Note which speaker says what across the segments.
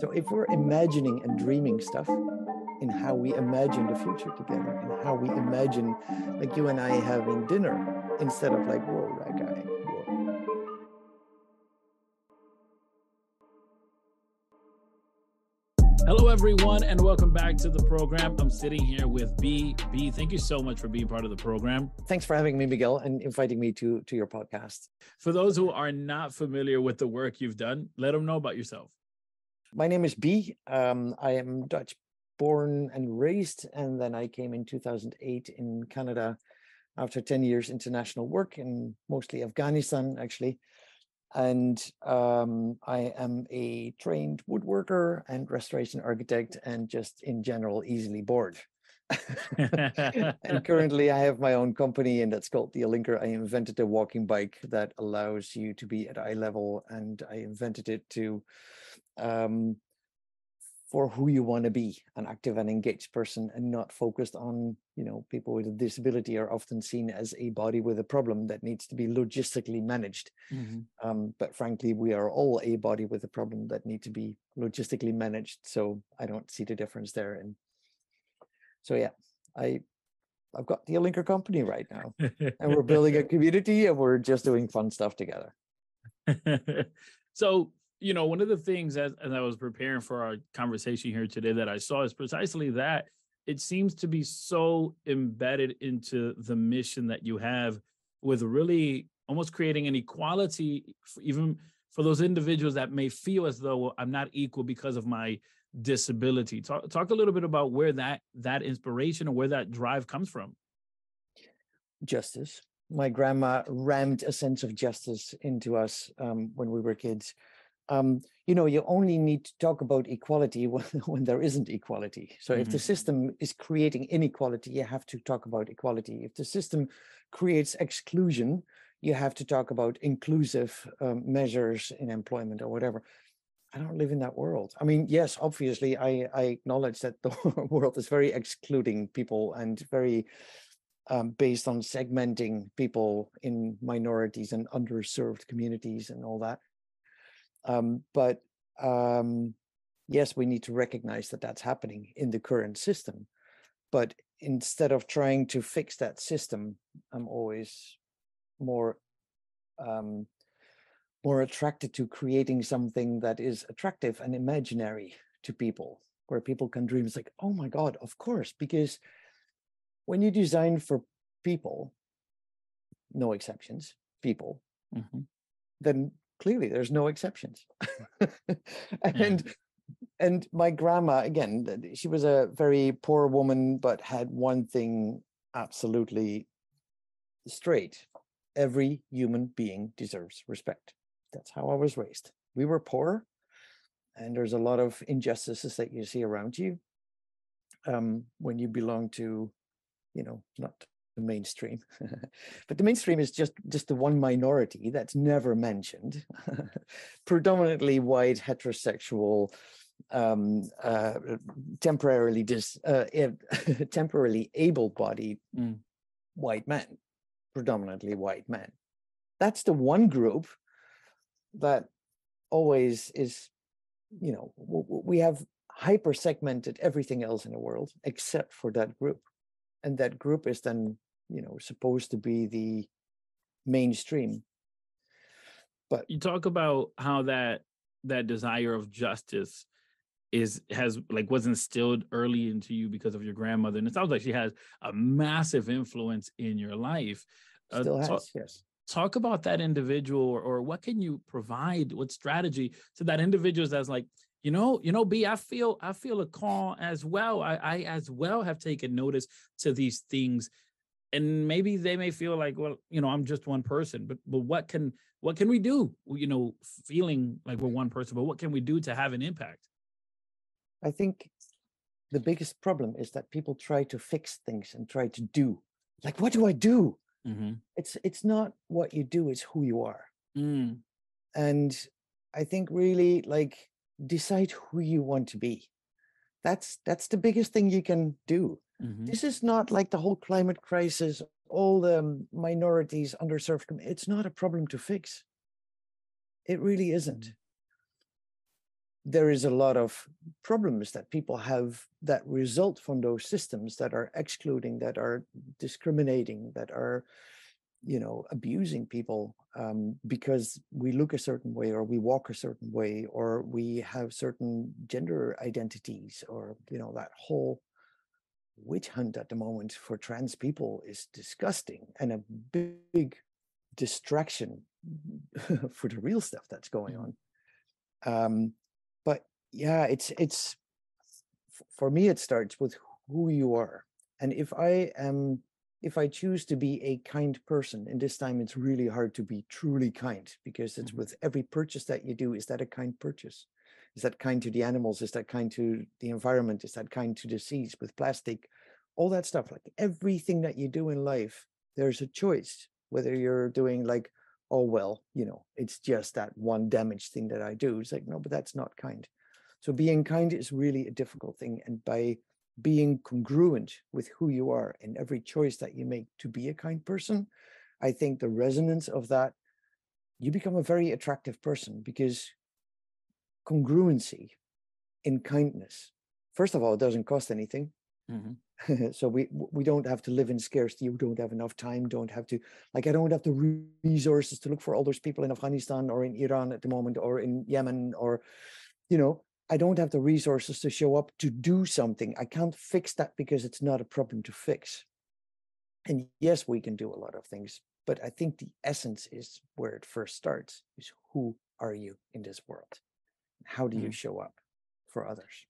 Speaker 1: So if we're imagining and dreaming stuff in how we imagine the future together and how we imagine like you and I having dinner instead of like, whoa, that guy. Whoa.
Speaker 2: Hello, everyone, and welcome back to the program. I'm sitting here with B. B, thank you so much for being part of the program.
Speaker 1: Thanks for having me, Miguel, and inviting me to to your podcast.
Speaker 2: For those who are not familiar with the work you've done, let them know about yourself.
Speaker 1: My name is B. Um, I am Dutch born and raised, and then I came in 2008 in Canada after 10 years international work in mostly Afghanistan, actually. And um, I am a trained woodworker and restoration architect, and just in general, easily bored. and currently, I have my own company, and that's called the Alinker. I invented a walking bike that allows you to be at eye level, and I invented it to um, for who you want to be an active and engaged person and not focused on you know people with a disability are often seen as a body with a problem that needs to be logistically managed mm-hmm. um, but frankly we are all a body with a problem that need to be logistically managed so i don't see the difference there and so yeah i i've got the Alinker company right now and we're building a community and we're just doing fun stuff together
Speaker 2: so you know, one of the things as, as I was preparing for our conversation here today that I saw is precisely that it seems to be so embedded into the mission that you have with really almost creating an equality even for those individuals that may feel as though I'm not equal because of my disability. Talk talk a little bit about where that that inspiration or where that drive comes from.
Speaker 1: Justice. My grandma rammed a sense of justice into us um, when we were kids um, you know, you only need to talk about equality when, when there isn't equality. So mm-hmm. if the mm-hmm. system is creating inequality, you have to talk about equality. If the system creates exclusion, you have to talk about inclusive um, measures in employment or whatever. I don't live in that world. I mean, yes, obviously, I, I acknowledge that the world is very excluding people and very um, based on segmenting people in minorities and underserved communities and all that. Um, but um, yes, we need to recognize that that's happening in the current system. But instead of trying to fix that system, I'm always more um, more attracted to creating something that is attractive and imaginary to people, where people can dream. It's like, oh my God, of course, because when you design for people, no exceptions, people, mm-hmm. then clearly there's no exceptions. And yeah. and my grandma again she was a very poor woman but had one thing absolutely straight every human being deserves respect. That's how i was raised. We were poor and there's a lot of injustices that you see around you um, when you belong to you know not the mainstream. But the mainstream is just just the one minority that's never mentioned. Predominantly white heterosexual um uh temporarily dis uh temporarily able-bodied mm. white men predominantly white men. That's the one group that always is you know we have hyper segmented everything else in the world except for that group and that group is then you know supposed to be the mainstream.
Speaker 2: But you talk about how that that desire of justice is has like was instilled early into you because of your grandmother and it sounds like she has a massive influence in your life.
Speaker 1: Uh, still uh, has talk, yes.
Speaker 2: talk about that individual or, or what can you provide what strategy to that individual that's like you know you know b i feel i feel a call as well. I i as well have taken notice to these things and maybe they may feel like well you know i'm just one person but but what can what can we do? You know feeling like we're one person but what can we do to have an impact?
Speaker 1: I think the biggest problem is that people try to fix things and try to do. Like what do i do? Mm-hmm. it's it's not what you do it's who you are. Mm. and i think really like decide who you want to be. That's that's the biggest thing you can do. Mm-hmm. this is not like the whole climate crisis all the minorities underserved it's not a problem to fix. It really isn't. There is a lot of problems that people have that result from those systems that are excluding, that are discriminating, that are, you know, abusing people um, because we look a certain way or we walk a certain way or we have certain gender identities or, you know, that whole witch hunt at the moment for trans people is disgusting and a big distraction for the real stuff that's going
Speaker 2: Mhm.
Speaker 1: on. Um, but yeah, it's it's for me it starts with who you are. And if I am if I choose to be a kind person, and this time it's really hard to be truly kind because it's
Speaker 2: Mhm.
Speaker 1: with every purchase that you do, is that a kind purchase? Is that kind to the animals? Is that kind to the environment? Is that kind to the seas with plastic? All that stuff, like everything that you do in life, there's a choice whether you're doing like, oh, well, you know, it's just that one damaged thing that I do. It's like, no, but that's not kind. So being kind is really a difficult thing. And by being congruent with who you are and every choice that you make to be a kind person, I think the resonance of that, you become a very attractive person because congruency in kindness, first of all, it doesn't cost anything.
Speaker 2: Mhm.
Speaker 1: so we we don't have to live in scarcity we don't have enough time don't have to like i don't have the resources to look for all those people in afghanistan or in iran at the moment or in yemen or you know i don't have the resources to show up to do something i can't fix that because it's not a problem to fix and yes we can do a lot of things but i think the essence is where it first starts is who are you in this world how do you
Speaker 2: Mm.
Speaker 1: show up for others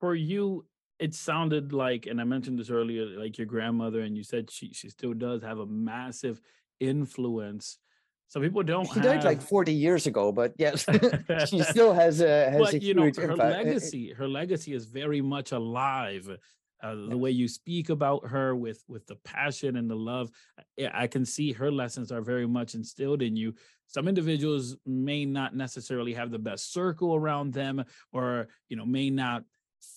Speaker 2: For you, it sounded like, and I mentioned this earlier, like your grandmother, and you said she she still does have a massive influence. Some people don't
Speaker 1: she
Speaker 2: have
Speaker 1: died like 40 years ago but yes she still has a has a
Speaker 2: but you know her
Speaker 1: impact. Uh, uh,
Speaker 2: legacy her legacy is very much alive uh, the way you speak about her with with the passion and the love I, I can see her lessons are very much instilled in you some individuals may not necessarily have the best circle around them or you know may not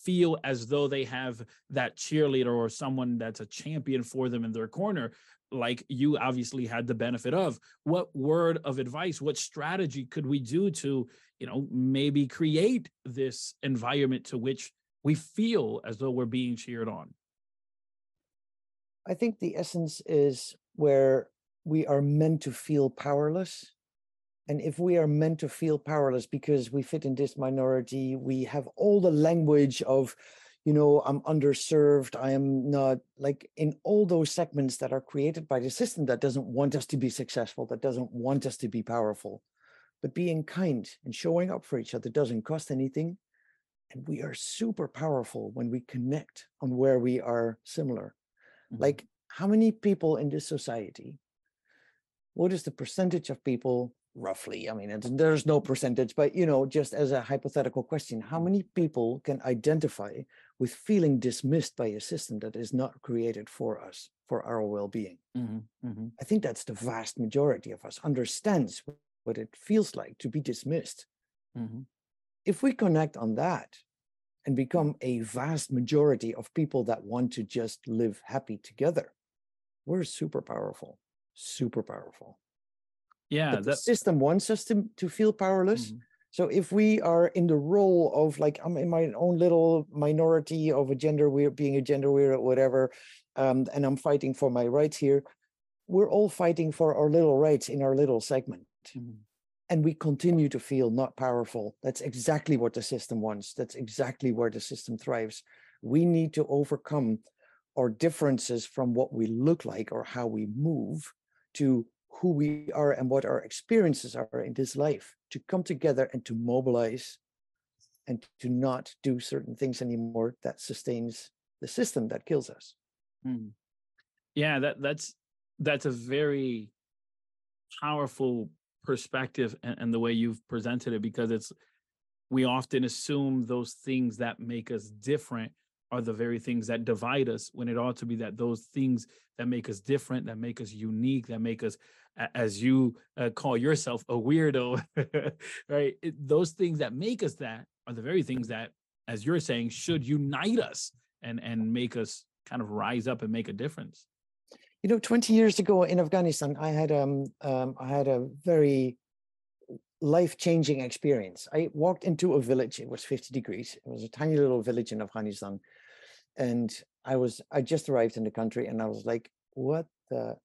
Speaker 2: feel as though they have that cheerleader or someone that's a champion for them in their corner like you obviously had the benefit of what word of advice what strategy could we do to you know maybe create this environment to which we feel as though we're being cheered on
Speaker 1: I think the essence is where we are meant to feel powerless. And if we are meant to feel powerless because we fit in this minority, we have all the language of, you know, I'm underserved, I am not like in all those segments that are created by the system that doesn't want us to be successful, that doesn't want us to be powerful. But being kind and showing up for each other doesn't cost anything. And we are super powerful when we connect on where we are similar.
Speaker 2: Mhm.
Speaker 1: Like, how many people in this society? What is the percentage of people, roughly? I mean, there's no percentage, but you know, just as a hypothetical question, how many people can identify with feeling dismissed by a system that is not created for us, for our well-being?
Speaker 2: Mhm, mhm.
Speaker 1: I think that's the vast majority of us understands what it feels like to be dismissed.
Speaker 2: Mhm.
Speaker 1: If we connect on that and become a vast majority of people that want to just live happy together, we're super powerful, super powerful.
Speaker 2: Yeah that
Speaker 1: system wants us to, to feel powerless.
Speaker 2: Mhm.
Speaker 1: So if we are in the role of like I'm in my own little minority of a gender we're being a gender we're or whatever, um, and I'm fighting for my rights here, we're all fighting for our little rights in our little segment.
Speaker 2: Mhm.
Speaker 1: And we continue to feel not powerful. That's exactly what the system wants. That's exactly where the system thrives. We need to overcome our differences from what we look like or how we move to who we are and what our experiences are in this life to come together and to mobilize and to not do certain things anymore that sustains the system that kills us.
Speaker 2: Mm. Yeah, that that's that's a very powerful perspective and, and the way you've presented it because it's we often assume those things that make us different are the very things that divide us when it ought to be that those things that make us different that make us unique that make us as you uh, call yourself a weirdo right it, those things that make us that are the very things that as you're saying should unite us and and make us kind of rise up and make a difference
Speaker 1: You know, 20 years ago in Afghanistan, I had um, um I had a very life-changing experience. I walked into a village, it was 50 degrees. It was a tiny little village in Afghanistan. And I was, I just arrived in the country and I was like, what the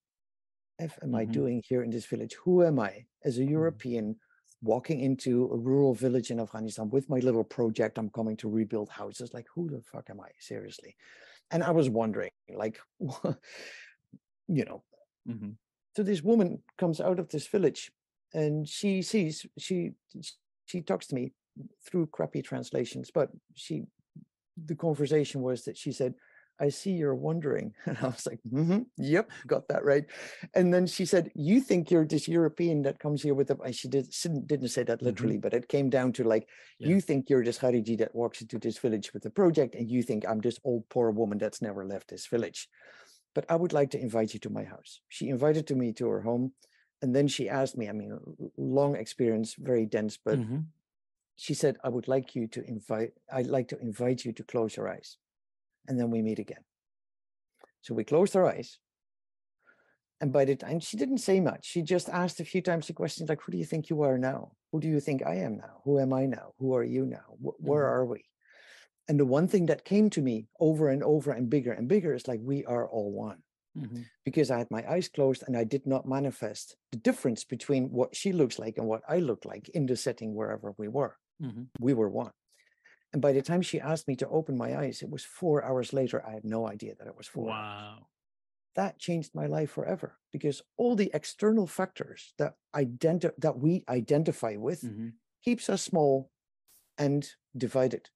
Speaker 1: F am I
Speaker 2: Mhm.
Speaker 1: doing here in this village? Who am I as a
Speaker 2: Mhm.
Speaker 1: European walking into a rural village in Afghanistan with my little project? I'm coming to rebuild houses. Like, who the fuck am I? Seriously. And I was wondering, like, you know,
Speaker 2: Mhm.
Speaker 1: so this woman comes out of this village and she sees she she talks to me through crappy translations but she the conversation was that she said i see you're wondering and i was like mm-hmm, yep got that right and then she said you think you're this european that comes here with a she did, didn't didn't say that
Speaker 2: Mhm.
Speaker 1: literally but it came down to like
Speaker 2: Yeah.
Speaker 1: you think you're this Khariji that walks into this village with a project and you think i'm this old poor woman that's never left this village but I would like to invite you to my house. She invited to me to her home. And then she asked me, I mean, long experience, very dense, but
Speaker 2: Mhm.
Speaker 1: she said, I would like you to invite, I'd like to invite you to close your eyes. And then we meet again. So we closed our eyes. And by the time she didn't say much, she just asked a few times the questions like, who do you think you are now? Who do you think I am now? Who am I now? Who are you now? Wh- Where
Speaker 2: Mhm.
Speaker 1: are we? And the one thing that came to me over and over and bigger and bigger is like, we are all one
Speaker 2: Mhm.
Speaker 1: because I had my eyes closed and I did not manifest the difference between what she looks like and what I look like in the setting wherever we were.
Speaker 2: Mhm.
Speaker 1: We were one. And by the time she asked me to open my eyes, it was four hours later. I had no idea that it was four. hours.
Speaker 2: Wow.
Speaker 1: That changed my life forever because all the external factors that identi- that we identify with
Speaker 2: Mhm.
Speaker 1: keeps us small and divided.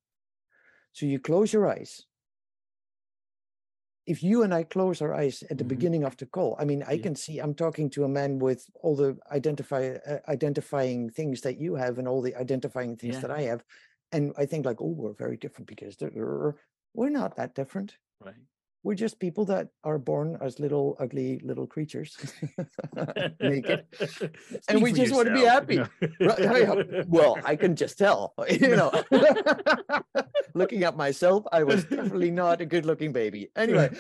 Speaker 1: So you close your eyes. If you and I close our eyes at the
Speaker 2: Mhm.
Speaker 1: beginning of the call, I mean, I
Speaker 2: Yeah.
Speaker 1: can see I'm talking to a man with all the identify uh, identifying things that you have and all the identifying things
Speaker 2: Yeah.
Speaker 1: that I have, and I think like, oh, we're very different because we're not that different.
Speaker 2: Right.
Speaker 1: We're just people that are born as little ugly little creatures, naked, and we just want to be happy.
Speaker 2: you know?
Speaker 1: Right, I- well, I can just tell, you know. Looking at myself, I was definitely not a good-looking baby. Anyway,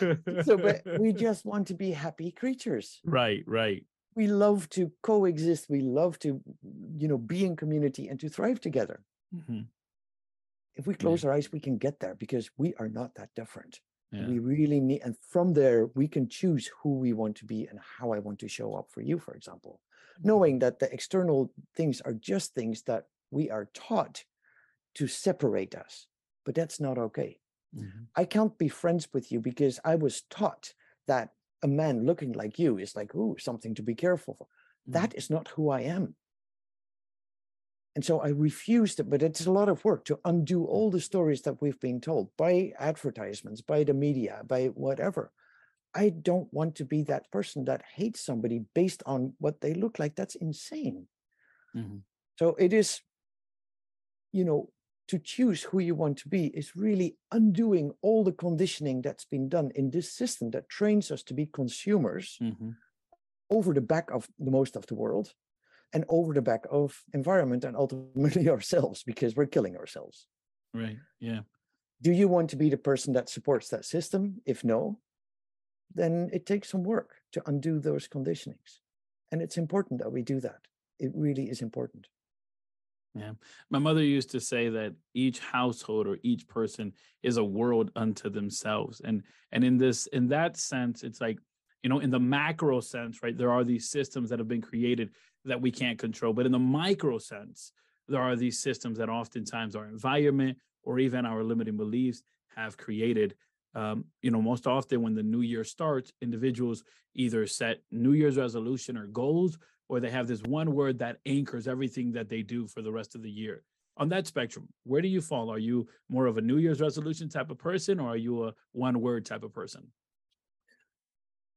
Speaker 1: so but we just want to be happy creatures.
Speaker 2: right, right.
Speaker 1: We love to coexist. We love to, you know, be in community and to thrive together.
Speaker 2: Mhm.
Speaker 1: If we close our eyes, we can get there because we are not that different.
Speaker 2: Yeah.
Speaker 1: We really need, and from there, we can choose who we want to be and how I want to show up for you, for example. Knowing that the external things are just things that we are taught to separate us, but that's not okay.
Speaker 2: Mhm.
Speaker 1: I can't be friends with you because I was taught that a man looking like you is like, ooh, something to be careful for. That is not who I am. And so I refused it, but it's a lot of work to undo all the stories that we've been told by advertisements, by the media, by whatever. I don't want to be that person that hates somebody based on what they look like. That's insane.
Speaker 2: Mhm.
Speaker 1: So it is, you know, to choose who you want to be is really undoing all the conditioning that's been done in this system that trains us to be consumers
Speaker 2: Mhm.
Speaker 1: over the back of the most of the world and over the back of environment and ultimately ourselves because we're killing ourselves.
Speaker 2: Right. Yeah.
Speaker 1: Do you want to be the person that supports that system? If no, then it takes some work to undo those conditionings. And it's important that we do that. It really is important.
Speaker 2: Yeah. My mother used to say that each household or each person is a world unto themselves. And and in this in that sense, it's like, you know, in the macro sense, right? There are these systems that have been created that we can't control. But in the micro sense, there are these systems that oftentimes our environment or even our limiting beliefs have created. Um, you know, most often when the new year starts, individuals either set New Year's resolution or goals, or they have this one word that anchors everything that they do for the rest of the year. On that spectrum, where do you fall? Are you more of a New Year's resolution type of person, or are you a one word type of person?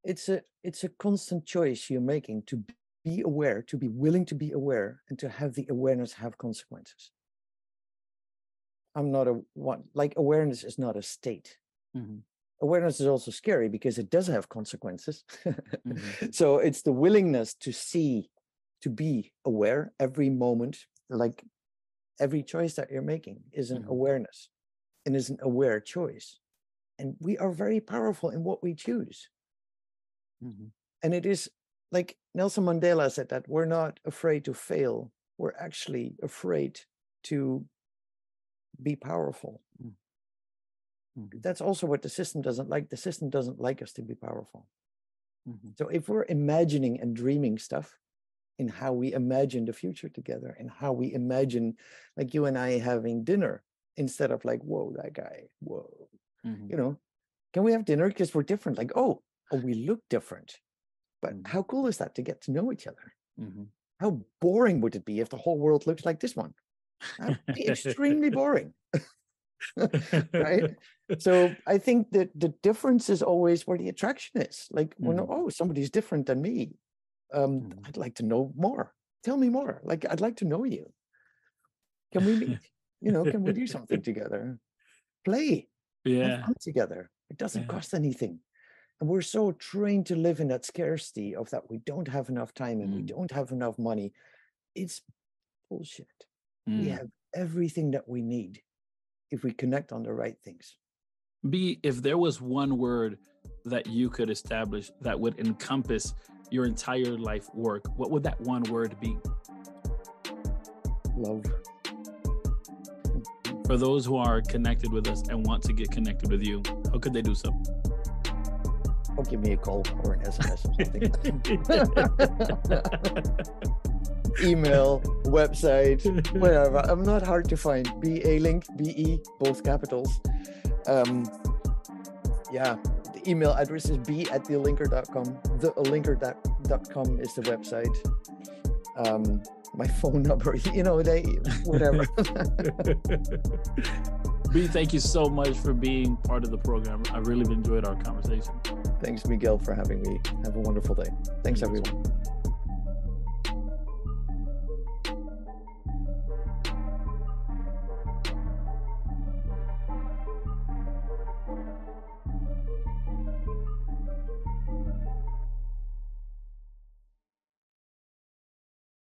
Speaker 1: It's a it's a constant choice you're making to be aware, to be willing to be aware, and to have the awareness have consequences. I'm not a one like awareness is not a state.
Speaker 2: Mhm.
Speaker 1: Awareness is also scary because it does have consequences.
Speaker 2: Mhm.
Speaker 1: so it's the willingness to see, to be aware every moment, like every choice that you're making is an
Speaker 2: Mhm.
Speaker 1: awareness and is an aware choice. And we are very powerful in what we choose.
Speaker 2: Mhm.
Speaker 1: And it is like Nelson Mandela said that we're not afraid to fail, we're actually afraid to be powerful.
Speaker 3: Mm. Mhm.
Speaker 1: That's also what the system doesn't like. The system doesn't like us to be powerful.
Speaker 3: Mhm.
Speaker 1: So if we're imagining and dreaming stuff in how we imagine the future together and how we imagine like you and I having dinner instead of like, whoa, that guy, whoa,
Speaker 3: Mhm.
Speaker 1: you know, can we have dinner because we're different? Like, oh, oh, we look different. But
Speaker 3: Mhm.
Speaker 1: how cool is that to get to know each other?
Speaker 3: Mhm.
Speaker 1: How boring would it be if the whole world looked like this one? That'd be extremely boring. right? So I think that the difference is always where the attraction is. Like when
Speaker 3: Mhm.
Speaker 1: oh somebody's different than me, um,
Speaker 3: Mhm.
Speaker 1: I'd like to know more. Tell me more. Like I'd like to know you. Can we meet? you know, can we do something together? Play,
Speaker 2: yeah.
Speaker 1: together. It doesn't
Speaker 2: Yeah.
Speaker 1: cost anything. And we're so trained to live in that scarcity of that we don't have enough time and we
Speaker 3: Mm.
Speaker 1: don't have enough money. It's bullshit. We
Speaker 2: Mm.
Speaker 1: have everything that we need if we connect on the right things.
Speaker 2: B, if there was one word that you could establish that would encompass your entire life work, what would that one word be?
Speaker 1: Love.
Speaker 2: For those who are connected with us and want to get connected with you, how could they do so?
Speaker 1: Give me a call or an SMS or something. Email, website, whatever. I'm not hard to find. B Alink, B E, both capitals. Um, yeah, the email address is b at thealinker.com. Thealinker.com is the website. Um, my phone number, you know, they whatever.
Speaker 2: B, thank you so much for being part of the program. I really enjoyed our conversation.
Speaker 1: Thanks, Miguel, for having me. Have a wonderful day. Thanks, everyone.